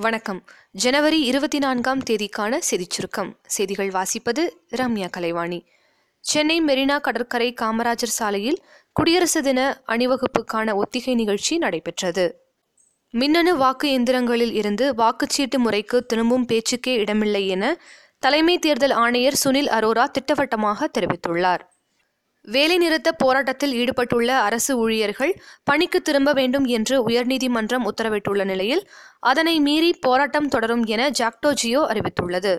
வணக்கம். ஜனவரி இருபத்தி நான்காம் தேதிக்கான செய்திச் சுருக்கம். செய்திகள் வாசிப்பது ரம்யா கலைவாணி. சென்னை மெரினா கடற்கரை காமராஜர் சாலையில் குடியரசு தின அணிவகுப்புக்கான ஒத்திகை நிகழ்ச்சி நடைபெற்றது. மின்னணு வாக்கு எந்திரங்களில் இருந்து வாக்குச்சீட்டு முறைக்கு திரும்பும் பேச்சுக்கே இடமில்லை என தலைமை தேர்தல் ஆணையர் சுனில் அரோரா திட்டவட்டமாக தெரிவித்துள்ளார். வேலைநிறுத்த போராட்டத்தில் ஈடுபட்டுள்ள அரசு ஊழியர்கள் பணிக்கு திரும்ப வேண்டும் என்று உயர்நீதிமன்றம் உத்தரவிட்டுள்ள நிலையில் அதனை மீறி போராட்டம் தொடரும் என ஜாக்டோஜியோ அறிவித்துள்ளது.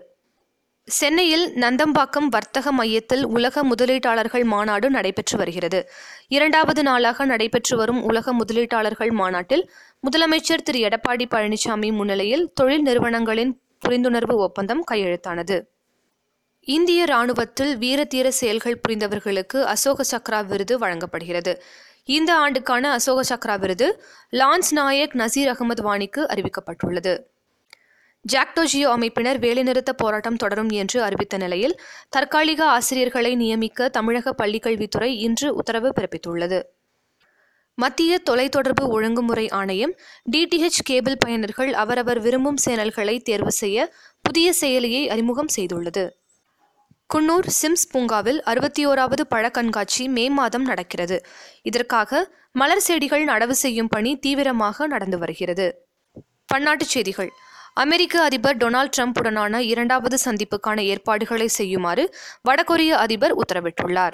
சென்னையில் நந்தம்பாக்கம் வர்த்தக மையத்தில் உலக முதலீட்டாளர்கள் மாநாடு நடைபெற்று வருகிறது. இரண்டாவது நாளாக நடைபெற்று வரும் உலக முதலீட்டாளர்கள் மாநாட்டில் முதலமைச்சர் திரு. எடப்பாடி பழனிசாமி முன்னிலையில் தொழில் நிறுவனங்களின் புரிந்துணர்வு ஒப்பந்தம் கையெழுத்தானது. இந்திய ராணுவத்தில் வீரதீர செயல்கள் புரிந்தவர்களுக்கு அசோக சக்ரா விருது வழங்கப்படுகிறது. இந்த ஆண்டுக்கான அசோக சக்ரா விருது லான்ஸ் நாயக் நசீர் அகமது வாணிக்கு அறிவிக்கப்பட்டுள்ளது. ஜாக்டோஜியோ அமைப்பினர் வேலைநிறுத்த போராட்டம் தொடரும் என்று அறிவித்த நிலையில் தற்காலிக ஆசிரியர்களை நியமிக்க தமிழக பள்ளிக்கல்வித்துறை இன்று உத்தரவு பிறப்பித்துள்ளது. மத்திய தொலைத்தொடர்பு ஒழுங்குமுறை ஆணையம் டிடிஹெச் கேபிள் பயனர்கள் அவரவர் விரும்பும் சேனல்களை தேர்வு செய்ய புதிய செயலியை அறிமுகம் செய்துள்ளது. குன்னூர் சிம்ஸ் பூங்காவில் அறுபத்தி ஓராவது பழ கண்காட்சி மே மாதம் நடக்கிறது. இதற்காக மலர் செடிகள் நடவு செய்யும் பணி தீவிரமாக நடந்து வருகிறது. பன்னாட்டுச் செய்திகள். அமெரிக்க அதிபர் டொனால்ட் ட்ரம்ப்புடனான இரண்டாவது சந்திப்புக்கான ஏற்பாடுகளை செய்யுமாறு வடகொரிய அதிபர் உத்தரவிட்டுள்ளார்.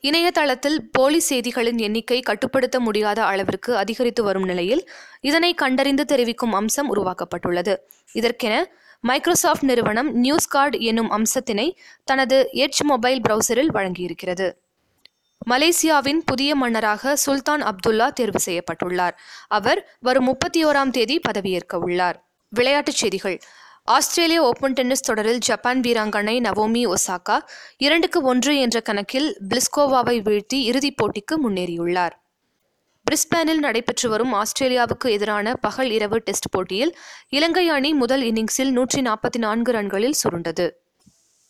இணையதளத்தில் போலி செய்திகளின் எண்ணிக்கை கட்டுப்படுத்த முடியாத அளவிற்கு அதிகரித்து வரும் நிலையில் இதனை கண்டறிந்து தெரிவிக்கும் அம்சம் உருவாக்கப்பட்டுள்ளது. இதற்கென மைக்ரோசாஃப்ட் நிறுவனம் நியூஸ் கார்டு என்னும் அம்சத்தினை தனது எட்ஜ் மொபைல் பிரவுசரில் வழங்கியிருக்கிறது. மலேசியாவின் புதிய மன்னராக சுல்தான் அப்துல்லா தேர்வு செய்யப்பட்டுள்ளார். அவர் வரும் முப்பத்தி ஓராம் தேதி பதவியேற்க உள்ளார். விளையாட்டுச் செய்திகள். ஆஸ்திரேலிய ஓபன் டென்னிஸ் தொடரில் ஜப்பான் வீராங்கனை நவோமி ஒசாகா இரண்டுக்கு ஒன்று என்ற கணக்கில் பிளிஸ்கோவாவை வீழ்த்தி இறுதிப் போட்டிக்கு முன்னேறியுள்ளார். பிரிஸ்பேனில் நடைபெற்று வரும் ஆஸ்திரேலியாவுக்கு எதிரான பகல் இரவு டெஸ்ட் போட்டியில் இலங்கை அணி முதல் இன்னிங்ஸில் நூற்றி நாற்பத்தி நான்கு ரன்களில் சுருண்டது.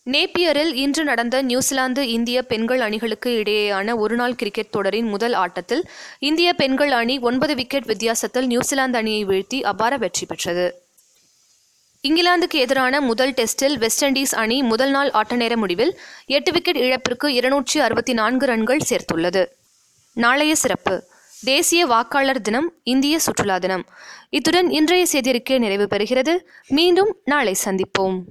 நேப்பியரில் இன்று நடந்த நியூசிலாந்து இந்திய பெண்கள் அணிகளுக்கு இடையேயான ஒருநாள் கிரிக்கெட் தொடரின் முதல் ஆட்டத்தில் இந்திய பெண்கள் அணி ஒன்பது விக்கெட் வித்தியாசத்தில் நியூசிலாந்து அணியை வீழ்த்தி அபார வெற்றி பெற்றது. இங்கிலாந்துக்கு எதிரான முதல் டெஸ்டில் வெஸ்ட் இண்டீஸ் அணி முதல் நாள் ஆட்ட நேர முடிவில் எட்டு விக்கெட் இழப்பிற்கு இருநூற்றி அறுபத்தி நான்கு ரன்கள் சேர்த்துள்ளது. நாளைய சிறப்பு. தேசிய வாக்காளர் தினம் இந்திய சுற்றுலா தினம். இத்துடன் இன்றைய செய்திருக்கை நிறைவு பெறுகிறது. மீண்டும் நாளை சந்திப்போம்.